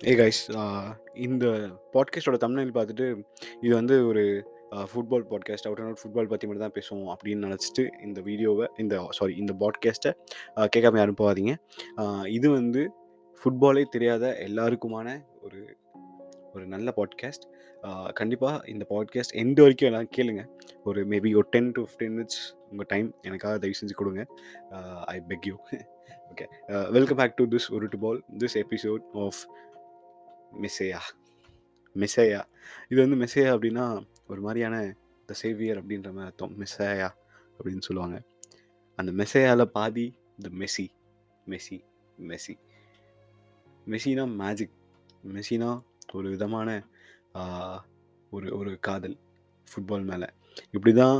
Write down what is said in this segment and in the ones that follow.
ஏ guys uh, இந்த பாட்காஸ்டோட தமிழில் பார்த்துட்டு இது வந்து ஒரு football podcast out and out football பற்றி மட்டும் தான் பேசுவோம் அப்படின்னு நினச்சிட்டு இந்த வீடியோவை இந்த சாரி இந்த பாட்காஸ்ட்டை uh, கேட்காம யாரும் போகாதீங்க. Uh, இது வந்து ஃபுட்பாலே தெரியாத எல்லாருக்குமான ஒரு ஒரு நல்ல பாட்காஸ்ட் கண்டிப்பாக இந்த பாட்காஸ்ட் எந்த வரைக்கும் எல்லாம் கேளுங்க. ஒரு மேபி ஒரு டென் டு ஃபிஃப்டீன் மினிட்ஸ் உங்கள் டைம் எனக்காக தயவு செஞ்சு கொடுங்க. I beg you okay welcome back to this ஒரு டு பால் this episode of Messiah Messiah இது வந்து மெசேயா அப்படின்னா ஒரு மாதிரியான த சேவியர் அப்படின்ற மாதிரி அர்த்தம். மெசேயா அப்படின்னு சொல்லுவாங்க. அந்த மெசேயாவில் பாதி த மெஸ்ஸி மெஸ்ஸி மெஸ்ஸி மெஸ்ஸினா மேஜிக் மெஸ்ஸினா ஒரு விதமான ஒரு ஒரு காதல். ஃபுட்பால் மேலே. இப்படி தான்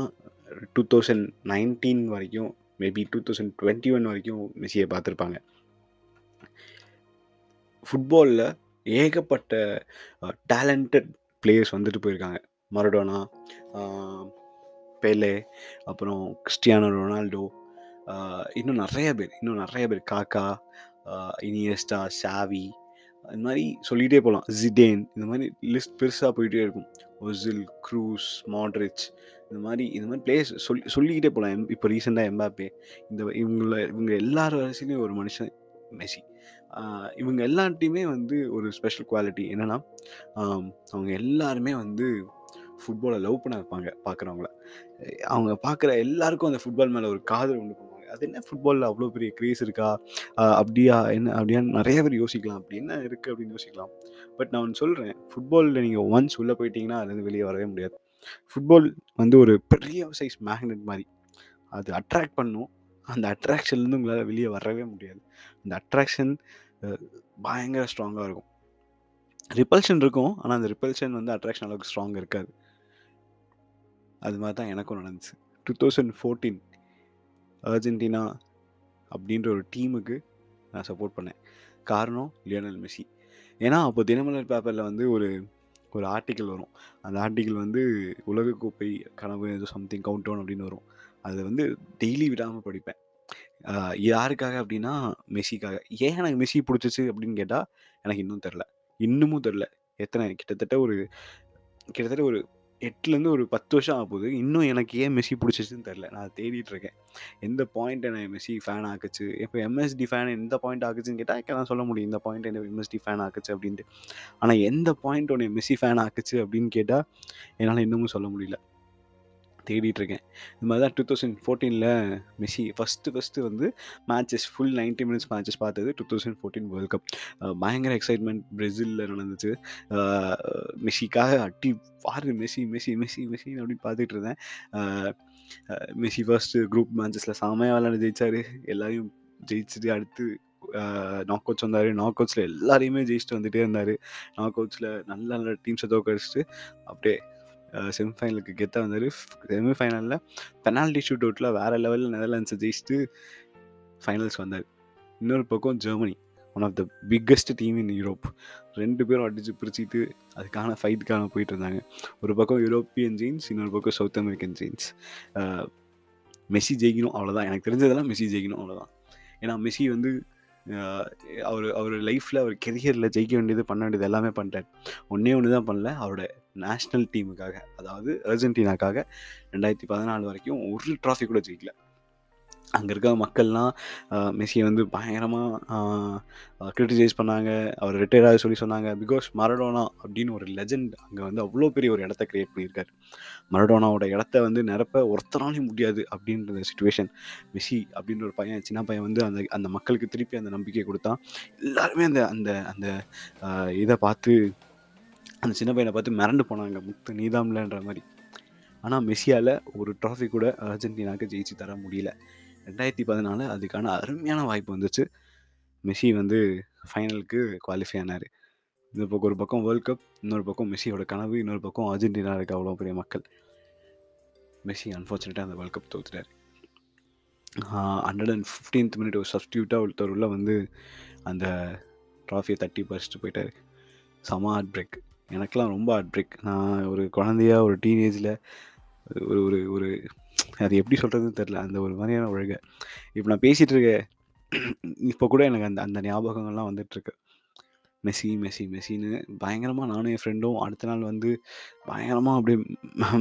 டூ தௌசண்ட் நைன்டீன் வரைக்கும் maybe two thousand twenty one வரைக்கும் மெஸ்ஸியை பார்த்துருப்பாங்க. ஃபுட்பாலில் ஏகப்பட்ட டேலண்டட் பிளேயர்ஸ் வந்துட்டு போயிருக்காங்க. மரடோனா பெலே அப்புறம் கிறிஸ்டியானோ ரொனால்டோ இன்னும் நிறைய பேர் இன்னும் நிறைய பேர். காக்கா இனியஸ்டா சாவி இந்த மாதிரி சொல்லிகிட்டே போகலாம் ஜிடேன் இந்த மாதிரி லிஸ்ட் பெருசாக போயிட்டே இருக்கும். ஒசில் க்ரூஸ் மாட்ரிச் இந்த மாதிரி இந்த மாதிரி பிளேயர்ஸ் சொல்லி சொல்லிக்கிட்டே போகலாம் எம் இப்போ ரீசெண்டாக எம்பாப்பே இந்த இவங்கள இவங்க எல்லார் வரிசையிலையும் ஒரு மனுஷன் மெஸ்ஸி. இவங்க எல்லார்ட்டையுமே வந்து ஒரு ஸ்பெஷல் குவாலிட்டி என்னென்னா அவங்க எல்லாருமே வந்து ஃபுட்பாலை லவ் பண்ண வைப்பாங்க பார்க்குறவங்கள அவங்க பார்க்குற எல்லாருக்கும் அந்த ஃபுட்பால் மேலே ஒரு காதல் உண்டு பண்ணுவாங்க. அது என்ன ஃபுட்பாலில் அவ்வளோ பெரிய க்ரேஸ் இருக்கா? அப்படியா என்ன அப்படியான்னு நிறைய பேர் யோசிக்கலாம். அப்படி என்ன இருக்குது அப்படின்னு யோசிக்கலாம். பட் நான் ஒன்று சொல்கிறேன் ஃபுட்பாலில் நீங்கள் ஒன்ஸ் உள்ளே போயிட்டீங்கன்னா அதுலேருந்து வெளியே வரவே முடியாது. ஃபுட்பால் வந்து ஒரு பெரிய சைஸ் மேக்னெட் மாதிரி. அது அட்ராக்ட் பண்ணும். அந்த அட்ராக்ஷன்லேருந்து உங்களால் வெளியே வரவே முடியாது. அந்த அட்ராக்ஷன் பயங்கர ஸ்ட்ராங்காக இருக்கும். ரிப்பல்ஷன் இருக்கும். ஆனால் அந்த ரிப்பல்ஷன் வந்து அட்ராக்ஷன் அளவுக்கு ஸ்ட்ராங் இருக்காது. அது மாதிரி தான் எனக்கும் நடந்துச்சு. டூ தௌசண்ட் ஃபோர்டீன் அர்ஜென்டினா அப்படின்ற ஒரு டீமுக்கு நான் சப்போர்ட் பண்ணேன். காரணம் லியோனல் மெஸ்ஸி. ஏன்னா அப்போ தினமலர் பேப்பரில் வந்து ஒரு ஒரு ஆர்டிக்கிள் வரும். அந்த ஆர்டிக்கிள் வந்து உலகக்கோப்பை கனவு ஏதோ சம்திங் கவுண்ட் டவுன் அப்படின்னு வரும். அதை வந்து டெய்லி விடாமல் படிப்பேன். யாருக்காக அப்படின்னா மெஸ்ஸிக்காக. ஏன் எனக்கு மெஸ்ஸி பிடிச்சிச்சு அப்படின்னு கேட்டால் எனக்கு இன்னும் தெரில. இன்னமும் தெரில. எத்தனை கிட்டத்தட்ட ஒரு கிட்டத்தட்ட ஒரு எட்டுலேருந்து ஒரு பத்து வருஷம் ஆக போகுது இன்னும் எனக்கு ஏன் மெஸ்ஸி பிடிச்சிச்சுன்னு தெரில நான் தேடிட்டு இருக்கேன் எந்த பாயிண்ட் என்னை மெஸ்ஸி ஃபேன் ஆக்குச்சு? இப்போ எம்எஸ்டி ஃபேன் எந்த பாயிண்ட் ஆக்குச்சுன்னு கேட்டால் நான் சொல்ல முடியும். இந்த பாயிண்ட் என்ன எம்எஸ்டி ஃபேன் ஆக்குச்சு அப்படின்ட்டு. ஆனால் எந்த பாயிண்ட் உன்னை மெஸ்ஸி ஃபேன் ஆக்குச்சு அப்படின்னு கேட்டால் என்னால் இன்னமும் சொல்ல முடியல. தேடிட்டுருக்கேன். இது இந்த மாதிரி தான் டூ தௌசண்ட் ஃபோர்டீனில் மெஸ்ஸி ஃபஸ்ட்டு ஃபஸ்ட்டு வந்து மேட்சஸ் ஃபுல் 90 மினிட்ஸ் மேட்சஸ் பார்த்தது two thousand fourteen world cup பயங்கர எக்ஸைட்மெண்ட் பிரேசிலில் நடந்துச்சு. மெஸ்ஸிக்காக அட்டி பாரு மெஸ்ஸி மெஸ்ஸி மெஸ்ஸி மெஸ்ஸி அப்படின்னு பார்த்துட்டு இருந்தேன் மெஸ்ஸி ஃபர்ஸ்ட்டு குரூப் மேட்சஸில் செமையாக விளையாண்டு ஜெயிச்சாரு. எல்லாரையும் ஜெயிச்சுட்டு அடுத்து நாக் அவுட்ஸ் வந்தார். நாக் அவுட்ஸில் எல்லாரையுமே ஜெயிச்சுட்டு வந்துகிட்டே இருந்தார். நாக் அவுட்ஸில் நல்ல நல்ல டீம்ஸை தோக்கடிச்சிட்டு அப்படியே செமிஃபைனலுக்கு கெத்தாக வந்தார். செமிஃபைனலில் பெனால்டி ஷூட் அவுட்டில் வேறு லெவலில் நெதர்லாண்ட்ஸை ஜெயிச்சுட்டு ஃபைனல்ஸ் வந்தார். இன்னொரு பக்கம் Germany one of the biggest team in Europe ரெண்டு பேரும் அடித்து பிரிச்சுட்டு அதுக்கான ஃபைட்டுக்கான போயிட்டு இருந்தாங்க. ஒரு பக்கம் யூரோப்பியன் ஜெயின்ஸ் இன்னொரு பக்கம் சவுத் அமெரிக்கன் ஜெயின்ஸ் மெஸ்ஸி ஜெயிக்கணும் அவ்வளோதான் எனக்கு தெரிஞ்சதெல்லாம் மெஸ்ஸி ஜெயிக்கணும் அவ்வளோதான் ஏன்னா மெஸ்ஸி வந்து அவர் அவர் லைஃப்பில் அவர் கெரியரில் ஜெயிக்க வேண்டியது பண்ண வேண்டியது எல்லாமே பண்ணிட்டார் ஒன்றே ஒன்று தான் பண்ணல. அவரோட நேஷ்னல் டீமுக்காக அதாவது அர்ஜென்டினாக்காக ரெண்டாயிரத்தி பதினாலு வரைக்கும் ஒரு ட்ராஃபி கூட ஜெயிக்கல. அங்கே இருக்க மக்கள்லாம் மெஸ்ஸியை வந்து பயங்கரமாக க்ரிட்டிசைஸ் பண்ணாங்க. அவர் ரிட்டையர் ஆக சொல்லி சொன்னாங்க. பிகாஸ் மரடோனா அப்படின்னு ஒரு லெஜெண்ட் அங்கே வந்து அவ்வளோ பெரிய ஒரு இடத்த க்ரியேட் பண்ணியிருக்காரு. மரடோனாவோட இடத்த வந்து நிரப்ப ஒருத்தராலையும் முடியாது அப்படின்ற சுச்சுவேஷன் மெஸ்ஸி அப்படின்ற ஒரு பையன் சின்ன பையன் வந்து அந்த அந்த மக்களுக்கு திருப்பி அந்த நம்பிக்கையை கொடுத்தான். எல்லாருமே அந்த அந்த அந்த இதை பார்த்து அந்த சின்ன பையனை பார்த்து மிரண்டு போனாங்க. முத்து நீதாம்லன்ற மாதிரி. ஆனால் மெஸ்ஸியால் ஒரு ட்ராஃபி கூட அர்ஜென்டினாக்கு ஜெயிச்சு தர முடியல. ரெண்டாயிரத்தி பதினாலு அதுக்கான அருமையான வாய்ப்பு வந்துச்சு. மெஸ்ஸி வந்து ஃபைனலுக்கு குவாலிஃபை ஆனார். இந்த பக்கம் ஒரு பக்கம் வேர்ல்ட் கப் இன்னொரு பக்கம் மெஸ்ஸியோட கனவு இன்னொரு பக்கம் அர்ஜென்டினா இருக்க அவ்வளோ பெரிய மக்கள். மெஸ்ஸி அன்ஃபார்ச்சுனேட்டாக அந்த வேர்ல்ட் கப் தோத்துட்டார். ஹண்ட்ரட் அண்ட் ஃபிஃப்டீன்த் மினிட் ஒரு சப்ஸ்டியூட்டாக ஒருத்தர் உள்ள வந்து அந்த ட்ராஃபியை தட்டி பறிச்சுட்டு போயிட்டார். செம ஹார்ட் பிரேக் எனக்கெலாம் ரொம்ப ஹார்ட் பிரேக் நான் ஒரு குழந்தையாக ஒரு டீனேஜில் ஒரு ஒரு ஒரு அது எப்படி சொல்கிறதுன்னு தெரில அந்த ஒரு மாதிரியான ஒழுக இப்போ நான் பேசிகிட்டு இருக்க இப்போ கூட எனக்கு அந்த அந்த ஞாபகங்கள்லாம் வந்துட்டுருக்கு. மெஸ்ஸி மெஸ்ஸி மெஸ்ஸின்னு பயங்கரமாக நானும் என் ஃப்ரெண்டும் அடுத்த நாள் வந்து பயங்கரமாக அப்படியே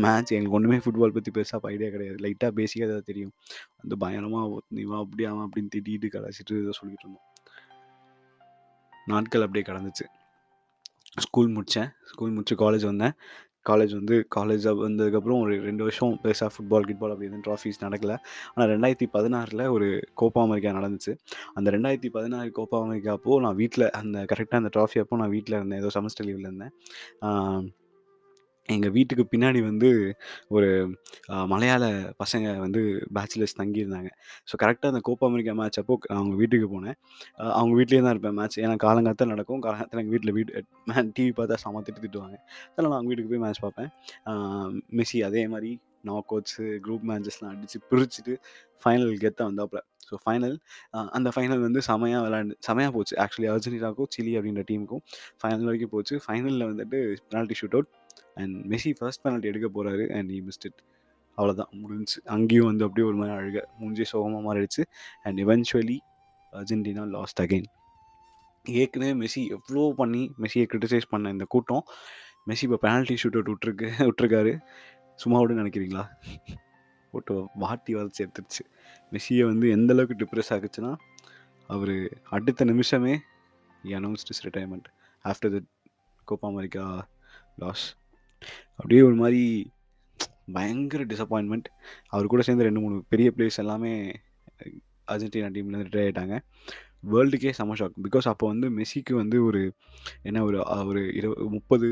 மேட்ச் எங்களுக்கு ஒன்றுமே ஃபுட்பால் பற்றி பெருசாக ஐடியா கிடையாது. லைட்டாக பேசிக்காக ஏதாவது தெரியும். வந்து பயங்கரமாக நீவா அப்படி அவன் அப்படின்னு திட்டிட்டு கலாச்சிட்டு இதை சொல்லிட்டு இருந்தோம். நாட்கள் அப்படியே கடந்துச்சு. ஸ்கூல் முடித்தேன் ஸ்கூல் முடிச்சு காலேஜ் வந்தேன். காலேஜ் வந்து காலேஜ் வந்ததுக்கப்புறம் ஒரு ரெண்டு வருஷம் பெருசாக ஃபுட்பால் கிட்பால் அப்படி எதுவும் ட்ராஃபீஸ் நடக்கலை. ஆனால் ரெண்டாயிரத்தி பதினாறில் ஒரு கோப்பா அமெரிக்கா நடந்துச்சு. அந்த ரெண்டாயிரத்தி பதினாறு கோப்பா அமெரிக்கா அப்போது நான் வீட்டில் அந்த கரெக்டாக அந்த ட்ராஃபி அப்போ நான் வீட்டில் இருந்தேன். ஏதோ செமஸ்டர் லீவில் இருந்தேன். எங்கள் வீட்டுக்கு பின்னாடி வந்து ஒரு மலையாள பசங்க வந்து பேச்சுலர்ஸ் தங்கியிருந்தாங்க. ஸோ கரெக்டாக அந்த கோப்பா அமெரிக்கா மேட்ச் அப்போ அவங்க வீட்டுக்கு போனேன். அவங்க வீட்லேயே தான் இருப்பேன் மேட்ச் ஏன்னா காலங்காலத்தில் நடக்கும். காலங்காலத்தில் எங்கள் வீட்டில் வீடு டிவி பார்த்தா சாமா திட்டு திட்டுவாங்க. அதனால் நான் அவங்க வீட்டுக்கு போய் மேட்ச் பார்ப்பேன். மெஸ்ஸி அதே மாதிரி நாக் அவுட்ஸு குரூப் மேட்சஸ்லாம் அடித்து பிரிச்சுட்டு ஃபைனல் கெத்தாக வந்தாப்புல. ஸோ ஃபைனல் அந்த ஃபைனல் வந்து செமையாக விளாண்டு செமையாக போச்சு. ஆக்சுவலி அர்ஜென்டினாக்கும் சிலி அப்படின்ற டீமுக்கும் ஃபைனல் வரைக்கும் போச்சு. ஃபைனலில் வந்துட்டு penalty shoot out and Messi first penalty எடுக்க போகிறாரு அண்ட் ஈ மிஸ்ட் இட் அவ்வளோதான் முடிஞ்சு. அங்கேயும் வந்து அப்படியே ஒரு மாதிரி அழுக மூஞ்சி சோகமாக மாறிடுச்சு. And eventually Argentina lost again ஏற்கனவே மெஸ்ஸி எவ்வளோ பண்ணி மெஸ்ஸியை கிரிட்டிசைஸ் பண்ண இந்த கூட்டம் மெஸ்ஸி இப்போ பெனால்ட்டி ஷூட் அவுட் விட்ருக்கு விட்ருக்காரு சும்மா விட நினைக்கிறீங்களா? போட்டு வாட்டி வளர்ச்சி எடுத்துருச்சு மெஸ்ஸியை வந்து எந்த அளவுக்கு டிப்ரெஸ் ஆகுச்சுன்னா அவர் அடுத்த நிமிஷமே announced retirement after the Copa America loss அப்படியே ஒரு மாதிரி பயங்கர டிசப்பாயின்மெண்ட் அவர் கூட சேர்ந்து ரெண்டு மூணு பெரிய பிளேயர்ஸ் எல்லாமே அர்ஜென்டினா டீம்லேருந்து ரிட்டையர் ஆகிட்டாங்க வேர்ல்டுக்கே செம ஷாக் பிகாஸ் அப்போ வந்து மெஸ்ஸிக்கு வந்து ஒரு என்ன ஒரு ஒரு இரு முப்பது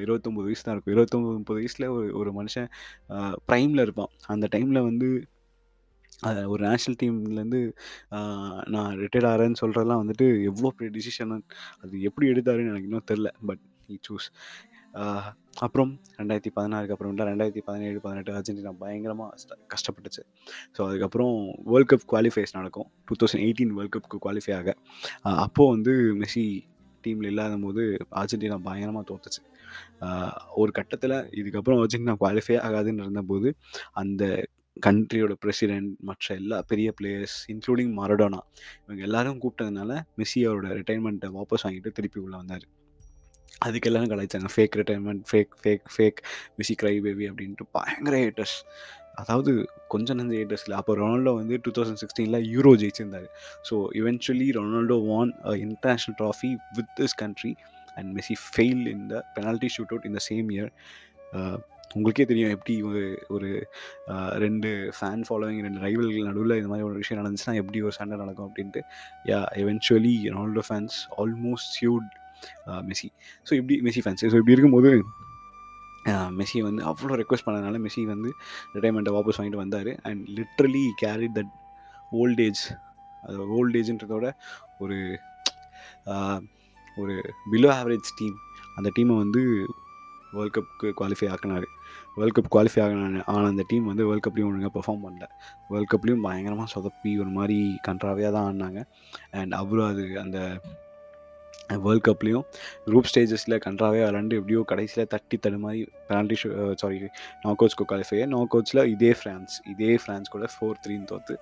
இருபத்தொம்போது வயசு தான் இருக்கும். இருபத்தொம்பது முப்பது வயசில் ஒரு ஒரு மனுஷன் ப்ரைமில் இருப்பான். அந்த டைமில் வந்து ஒரு நேஷ்னல் டீம்லேருந்து நான் ரிட்டையர்ட் ஆகிறேன்னு சொல்கிறதெல்லாம் வந்துட்டு எவ்வளோ பெரிய டிசிஷன் அது எப்படி எடுத்தாருன்னு எனக்கு இன்னும் தெரில பட் ஈ சூஸ் அப்புறம் ரெண்டாயிரத்தி பதினாறுக்கு அப்புறம் ரெண்டாயிரத்தி பதினேழு பதினெட்டு அர்ஜென்டினா பயங்கரமாக கஷ்டப்பட்டுச்சு. ஸோ அதுக்கப்புறம் வேர்ல்ட் கப் குவாலிஃபைஸ் நடக்கும். டூ தௌசண்ட் எயிட்டீன் வேர்ல்ட் கப்புக்கு குவாலிஃபை ஆக. அப்போது வந்து மெஸ்ஸி டீமில் இல்லாத போது அர்ஜென்டினா பயங்கரமாக தோத்துச்சு. ஒரு கட்டத்தில் இதுக்கப்புறம் அர்ஜென்டினா குவாலிஃபை ஆகாதுன்னு இருந்தபோது அந்த கண்ட்ரியோட பிரசிடென்ட் மற்ற எல்லா பெரிய பிளேயர்ஸ் இன்க்ளூடிங் மரடோனா இவங்க எல்லாரும் கூப்பிட்டதுனால மெஸ்ஸி அவரோட ரிட்டைர்மெண்ட்டை வாபஸ் வாங்கிட்டு திருப்பி உள்ளே வந்தார். அதுக்கெல்லாம் கலாய்ச்சாங்க. Fake retirement fake fake fake Messi cry baby அப்படின்ட்டு பயங்கர ஹேட்டர்ஸ் அதாவது கொஞ்சம் நஞ்ச ஹேட்டர்ஸ் இல்லை. அப்போ ரொனால்டோ வந்து டூ தௌசண்ட் சிக்ஸ்டீனில் Euro ஜெயிச்சிருந்தார். So eventually Ronaldo won international trophy with this country and Messi fail in the penalty shoot out இந்த சேம் இயர் உங்களுக்கே தெரியும் எப்படி ஒரு ஒரு ரெண்டு ஃபேன் ஃபாலோவிங் ரெண்டு ரைவல்கள் நடுவில் இந்த மாதிரி ஒரு விஷயம் நடந்துச்சுன்னா எப்படி ஒரு சண்டை நடக்கும் அப்படின்ட்டு. Yeah eventually Ronaldo fans almost sued Messi. So இப்படி மெஸ்ஸி ஃபேன்ஸ் ஸோ இப்படி இருக்கும்போது மெஸ்ஸி வந்து அவ்வளோ ரெக்வஸ்ட் பண்ணதுனால மெஸ்ஸி வந்து ரிட்டைர்மெண்ட்டை வாபஸ் வாங்கிட்டு வந்தார். And literally carry that old age அது ஓல்டேஜ்ன்றதோட ஒரு ஒரு பிலோ ஆவரேஜ் டீம் அந்த டீமை வந்து வேர்ல்ட் கப்புக்கு குவாலிஃபை ஆக்கினார். வேர்ல்ட் கப் குவாலிஃபை ஆகின ஆன அந்த டீம் வந்து வேர்ல்ட் கப்லேயும் ஒழுங்காக பெர்ஃபார்ம் பண்ணல. வேர்ல்ட் கப்லேயும் பயங்கரமாக சொதப்பி ஒரு மாதிரி கன்றாவையாக தான் ஆடினாங்க. அண்ட் அவ்வளோ அது அந்த வேர்ல்ட் கப்லேயும் குரூப் ஸ்டேஜஸில் கன்றாவே விளாண்டு எப்படியோ கடைசியில் தட்டி தடுமாறி பெனால்டி ஷூ சாரி நாக் அவுட்ஸ்க்கு குவாலிஃபை நாக் அவுட்ஸில் இதே ஃப்ரான்ஸ் இதே ஃப்ரான்ஸ் கூட ஃபோர் த்ரீன்னு தோற்று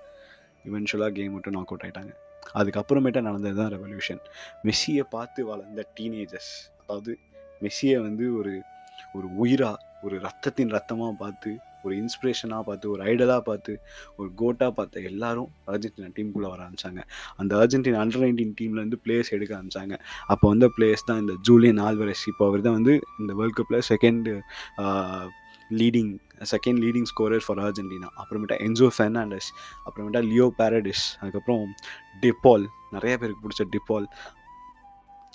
இவென்ச்சுவலாக கேம் மட்டும் நாக் அவுட் ஆகிட்டாங்க அதுக்கப்புறமேட்டா நடந்தது தான் ரெவல்யூஷன் மெஸ்ஸியை பார்த்து வளர்ந்த டீனேஜர்ஸ் அதாவது மெஸ்ஸியை வந்து ஒரு ஒரு உயிராக ஒரு ரத்தத்தின் ரத்தமாக பார்த்து ஒரு இன்ஸ்பிரேஷனாக பார்த்து ஒரு ஐடலாக பார்த்து ஒரு கோட்டாக பார்த்த எல்லாரும் அர்ஜென்டினா டீமுக்குள்ளே வர ஆரம்பிச்சாங்க. அந்த அர்ஜென்டினா அண்டர் நைன்டீன் டீம்லேருந்து பிளேயர்ஸ் எடுக்க ஆரம்பிச்சாங்க. அப்போ வந்த பிளேயர்ஸ் தான் இந்த ஜூலியன் ஆல்வரஸ் இப்போ அவர் தான் வந்து இந்த வேர்ல்ட் கப்பில் second leading second leading scorer for Argentina. அப்புறமேட்டா என்ஜோ ஃபெர்னாண்டஸ் அப்புறமேட்டா லியோ பேரடிஸ் அதுக்கப்புறம் டிபால் நிறைய பேருக்கு பிடிச்ச De Paul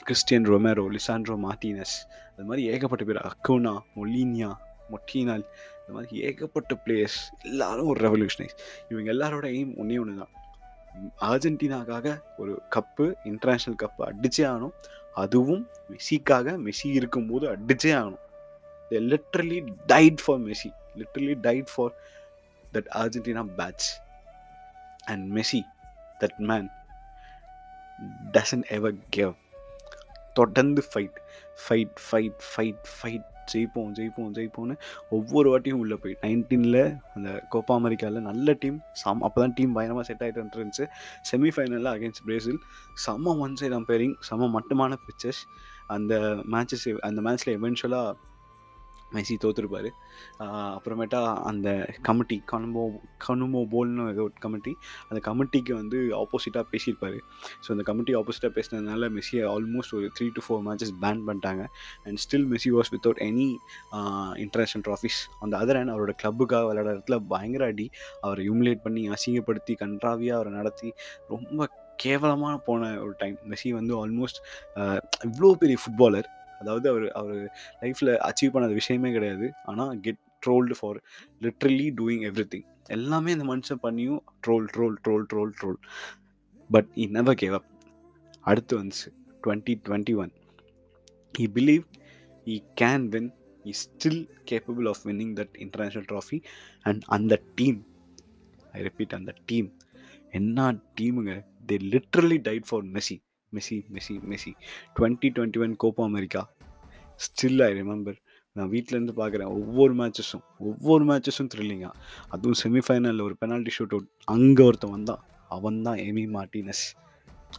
Cristian Romero Lisandro Martinez அது மாதிரி ஏகப்பட்ட பேர். அக்கோனா மொலீனியா மொட்டினால் இந்த மாதிரி ஏகப்பட்ட பிளேயர்ஸ் எல்லாரும் ஒரு ரெவல்யூஷனைஸ் இவங்க எல்லாரோட எய்ம் ஒன்றே ஒன்று தான் அர்ஜென்டினாக்காக ஒரு கப்பு இன்டர்நேஷ்னல் கப்பு அடிச்சே ஆகணும். அதுவும் மெஸ்ஸிக்காக மெஸ்ஸி இருக்கும்போது அடிச்சே ஆகணும். Literally literally for Messi literally literally for that that batch and Messi that man man, doesn't ever give. தொடர்ந்து fight fight fight fight fight ஜெயிப்போம் ஜெயிப்போம் ஜெயிப்போம்னு ஒவ்வொரு வாட்டியும் உள்ளே போய். நைன்டீனில் அந்த கோப்பா அமெரிக்காவில் நல்ல டீம் சம் அப்போ தான் டீம் பயங்கரமாக செட் ஆகிட்டு வந்துருந்துச்சு செமிஃபைனலில் அகேன்ஸ்ட் பிரேசில் செம்ம ஒன் சைட் அம்பைரிங் செம்ம மட்டமான பிக்சர்ஸ் அந்த மேட்சஸ் அந்த மேட்ச்சில் எவென்ச்சுவலாக மெஸ்ஸி தோற்றுருப்பார் அப்புறமேட்டா அந்த கமிட்டி கனுமோ கனுமோ போல்னு ஏதோ ஒரு கமிட்டி அந்த கமிட்டிக்கு வந்து ஆப்போசிட்டாக பேசியிருப்பார். ஸோ அந்த கமிட்டி ஆப்போசிட்டாக பேசினதுனால மெஸ்ஸியை ஆல்மோஸ்ட் ஒரு three to four matches ban பண்ணிட்டாங்க. And still Messi was without any international trophies அந்த அதர் அண்ட் அவரோட கிளப்புக்காக விளையாட இடத்துல பயங்கர அடி. அவரை ஹியூமிலேட் பண்ணி அசிங்கப்படுத்தி கன்றாவியாக அவரை நடத்தி ரொம்ப கேவலமாக போன ஒரு டைம் மெஸ்ஸி வந்து ஆல்மோஸ்ட் இவ்வளோ பெரிய ஃபுட்பாலர் அதாவது அவர் அவர் லைஃப்பில் அச்சீவ் பண்ணாத விஷயமே கிடையாது. ஆனால் get trolled for literally doing everything எல்லாமே இந்த மனுஷன் பண்ணியும் troll troll troll troll troll but I never gave up அடுத்து வந்துச்சு. Twenty twenty one I believe I can win I still capable of winning that international trophy and அந்த team I repeat அந்த team என்ன டீமுங்க they literally died for Messi Messi Messi Messi. Twenty twenty one Copa America still I remember நான் வீட்டிலேருந்து பார்க்குறேன் ஒவ்வொரு மேட்சஸும் ஒவ்வொரு மேட்சஸும் த்ரில்லிங்காக அதுவும் செமிஃபைனலில் ஒரு பெனால்ட்டி ஷூட் அவுட் அங்கே ஒருத்தன் வந்தான். அவன் தான் எமி மார்டினஸ்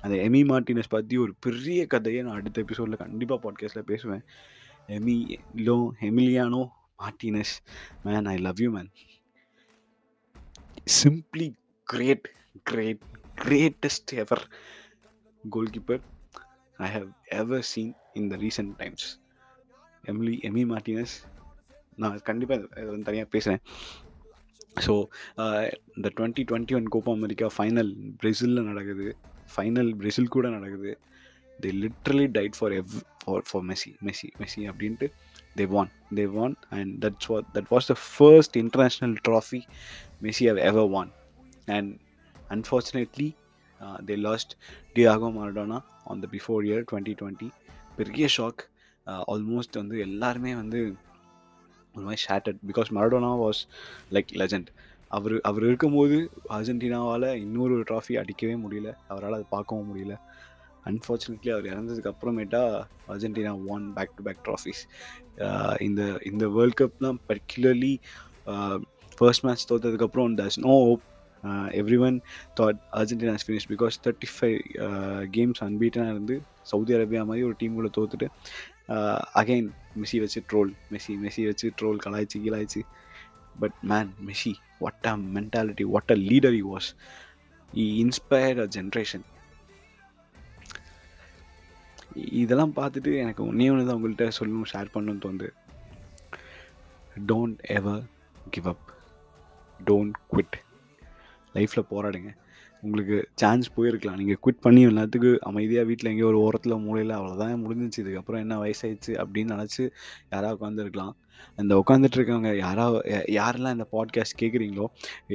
அந்த எமி மார்டினஸ் பற்றி ஒரு பெரிய கதையை நான் அடுத்த எபிசோடில் கண்டிப்பாக பாட்காஸ்ட்டில் பேசுவேன். Emi low Emiliano Martinez man I love you man simply great great greatest ever goalkeeper I have ever seen in the recent times. எம்லி எமி மார்டினஸ் நான் கண்டிப்பாக இதை வந்து தனியாக பேசுகிறேன் ஸோ இந்த twenty twenty one Copa America final பிரேசிலில் நடக்குது. ஃபைனல் பிரேசில் கூட நடக்குது. தே லிட்ரலி டைட் ஃபார் எவ் for for Messi Messi Messi அப்படின்ட்டு they won they won and that's what that was the first international trophy Messi have ever won and unfortunately they lost Diego Maradona on the before year twenty twenty பெரிய shock almost uh, வந்து எல்லாருமே வந்து ஒரு மாதிரி shattered because Maradona was like legend அவர் அவர் இருக்கும்போது அர்ஜென்டினாவால் இன்னொரு ட்ராஃபி அடிக்கவே முடியல. அவரால் அதை பார்க்கவும் முடியல. அன்ஃபார்ச்சுனேட்லி அவர் இறந்ததுக்கு அப்புறமேட்டா Argentina won back to back trophies இந்த இந்த வேர்ல்ட் கப்லாம் particularly first match தோத்ததுக்கப்புறம் thus no hope everyone thought Argentina finish because thirty five games அன்பீட்டனாக இருந்து சவுதி அரேபியா மாதிரி ஒரு டீம் கூட தோத்துட்டு அகைன் மெஸ்ஸி வச்சு ட்ரோல் மெஸ்ஸி மெஸ்ஸி வச்சு ட்ரோல் கலாய்ச்சி கீழாய்ச்சி. But man Messi what a mentality what a leader you was he inspired a generation இதெல்லாம் பார்த்துட்டு எனக்கு ஒன்றே ஒன்று தான் உங்கள்கிட்ட சொல்லணும் ஷேர் பண்ணணும்னு தோணுது. Don't ever give up don't quit லைஃப்பில் போராடுங்க. உங்களுக்கு சான்ஸ் போயிருக்கலாம். நீங்கள் குவிட் பண்ணி எல்லாத்துக்கு அமைதியாக வீட்டில் எங்கேயோ ஒரு ஓரத்தில் மூலையில் அவ்வளோதான் முடிஞ்சிச்சு. இதுக்கப்புறம் என்ன வயசாயிடுச்சு அப்படின்னு நினச்சி யாராவது உட்காந்துருக்கலாம் இந்த உட்காந்துட்டு இருக்கவங்க யாரா யாரெல்லாம் இந்த பாட்காஸ்ட் கேட்குறீங்களோ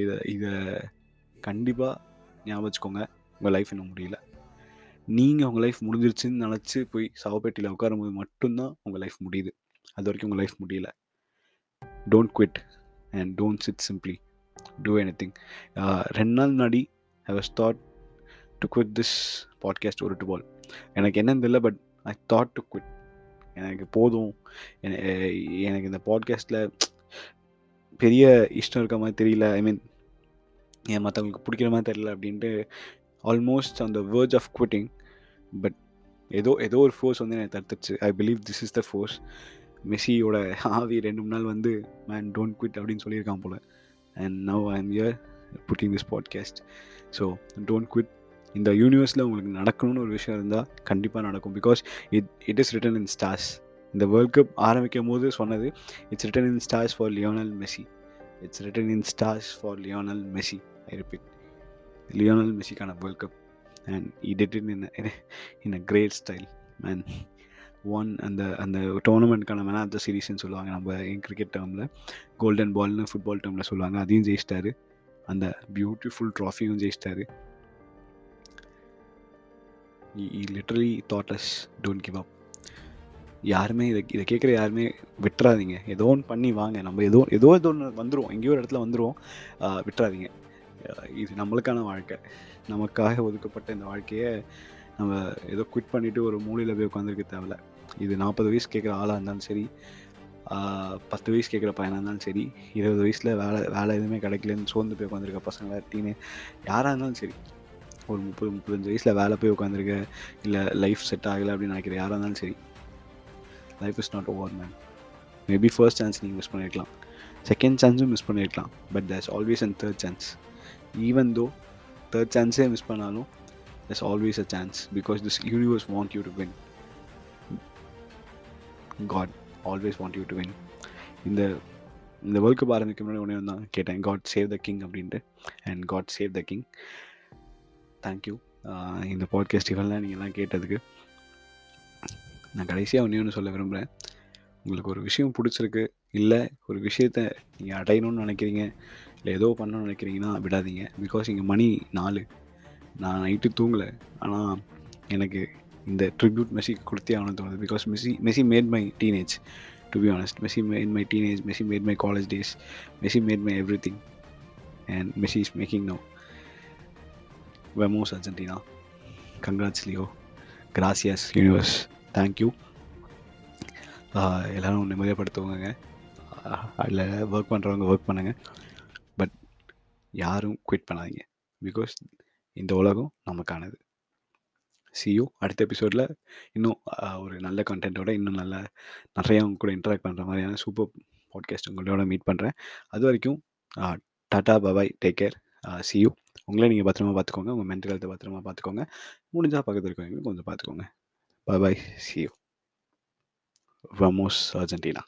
இதை இதை கண்டிப்பாக ஞாபகம் வச்சுக்கோங்க. உங்கள் லைஃப் இன்னும் முடியல. நீங்கள் உங்கள் லைஃப் முடிஞ்சிருச்சுன்னு நினச்சி போய் சவப்பேட்டியில் உட்காரும்போது மட்டும்தான் உங்கள் லைஃப் முடியுது. அது வரைக்கும் உங்கள் லைஃப் முடியல. Don't quit and don't sit simply do anything ரெண்டு நாள் முன்னாடி I was thought to quit this podcast ஒரு டு பால் எனக்கு என்னன்னு தெரியல but I thought to quit எனக்கு போதும். எனக்கு இந்த பாட்காஸ்ட்டில் பெரிய இஷ்டம் இருக்க மாதிரி தெரியல. ஐ மீன் ஏன் மற்றவங்களுக்கு பிடிக்கிற மாதிரி தெரியல அப்படின்ட்டு ஆல்மோஸ்ட் அந்த வேர்ட்ஸ் ஆஃப் குவிட்டிங் பட் ஏதோ ஏதோ ஒரு ஃபோர்ஸ் வந்து எனக்கு தடுத்துச்சு I believe this is the force மெஸ்ஸியோட ஆவி ரெண்டு மூணு நாள் வந்து மேன் டோன்ட் குவிட் அப்படின்னு சொல்லியிருக்கான் போல். And now I am here putting this podcast so don't quit இந்த யூனிவர்ஸில் உங்களுக்கு நடக்கணும்னு ஒரு விஷயம் இருந்தால் கண்டிப்பாக நடக்கும். Because it it is written in stars இந்த வேர்ல்ட் கப் ஆரம்பிக்கும் போது சொன்னது it's written in stars for Lionel Messi it's written in stars for Lionel Messi I repeat Lionel மெஸ்ஸிக்கான world cup and he did in in a great style and one அந்த அந்த டோர்னமெண்ட்க்கான மேலே of the சீரீஸ்னு சொல்லுவாங்க. நம்ம cricket டேர்மில் golden பால்னு football டேர்மில் சொல்லுவாங்க. அதையும் ஜெயிச்சிட்டாரு. அந்த பியூட்டிஃபுல் ட்ராஃபியும் ஜெயிச்சிட்டாரு. Literally that's don't give up யாருமே இதை இதை கேட்குற யாருமே விட்டுறாதீங்க. ஏதோ ஒன்று பண்ணி வாங்க. நம்ம ஏதோ ஏதோ ஏதோ ஒன்று வந்துடுவோம் எங்கேயோ ஒரு இடத்துல வந்துடுவோம் விட்டுறாதீங்க. இது நம்மளுக்கான வாழ்க்கை. நமக்காக ஒதுக்கப்பட்ட இந்த வாழ்க்கையை நம்ம ஏதோ குவிட் பண்ணிவிட்டு ஒரு மூலையில் போய் உட்காந்துருக்க தேவையில்ல. இது நாற்பது வயசு கேட்குற ஆளாக இருந்தாலும் சரி பத்து வயசு கேட்குற பையனாக இருந்தாலும் சரி இருபது வயசில் வேலை வேலை எதுவுமே கிடைக்கலன்னு சோர்ந்து போய் உட்காந்துருக்க பசங்களை டீனே யாராக இருந்தாலும் சரி ஒரு முப்பது முப்பத்தஞ்சு வயசில் வேலை போய் உட்காந்துருக்க இல்லை லைஃப் செட் ஆகலை அப்படின்னு நினைக்கிற யாராக இருந்தாலும் சரி life is not over man maybe first chance நீங்கள் மிஸ் பண்ணியிருக்கலாம் செகண்ட் சான்ஸும் மிஸ் பண்ணியிருக்கலாம் but there's always and third chance even though third சான்ஸே மிஸ் பண்ணாலும் there's always a chance because this universe want you to win. God always want you to win இந்த இந்த world cup ஆரம்பிக்க முன்னாடி ஒன்றே தான் கேட்டேன் காட் சேவ் த கிங் அப்படின்ட்டு. And God save the king thank you இந்த பாட்காஸ்ட் இவெல்லாம் நீங்கள்லாம் கேட்டதுக்கு. நான் கடைசியாக ஒன்றே ஒன்று சொல்ல விரும்புகிறேன் உங்களுக்கு ஒரு விஷயம் பிடிச்சிருக்கு இல்லை ஒரு விஷயத்த நீங்கள் அடையணும்னு நினைக்கிறீங்க இல்லை ஏதோ பண்ணணும்னு நினைக்கிறீங்கன்னா விடாதீங்க. பிகாஸ் இங்கே மணி நாலு. நான் நைட்டு தூங்கலை. ஆனால் எனக்கு இந்த ட்ரிபியூட் மெஸ்ஸி கொடுத்தே ஆகணும் தோணுது. Because Messi Messi made my teenage to be honest Messi made my teenage Messi made my college days Messi made my everything and Messi is making no வெமோஸ் Argentina congrats Leo கிராசியஸ் universe thank you எல்லோரும் நிம்மதியப்படுத்துவாங்க அதில் work பண்ணுறவங்க work பண்ணுங்கள் but யாரும் quit பண்ணாதீங்க. Because இந்த உலகம் நமக்கானது. சியூ அடுத்த எபிசோடில் இன்னும் ஒரு நல்ல கண்டென்ட்டோட இன்னும் நல்ல நிறையா உங்க கூட இன்ட்ராக்ட் பண்ணுற மாதிரியான சூப்பர் பாட்காஸ்ட் உங்களோட மீட் பண்ணுறேன் அது வரைக்கும் tata bye bye take care see you உங்களே நீங்கள் பத்திரமா பார்த்துக்கோங்க உங்கள் மென்டல் ஹெல்த்தை பத்திரமா பார்த்துக்கோங்க முடிஞ்சால் பக்கத்தில் இருக்கவங்க கொஞ்சம் பார்த்துக்கோங்க பபாய் சியூ வமோஸ் அர்ஜென்டினா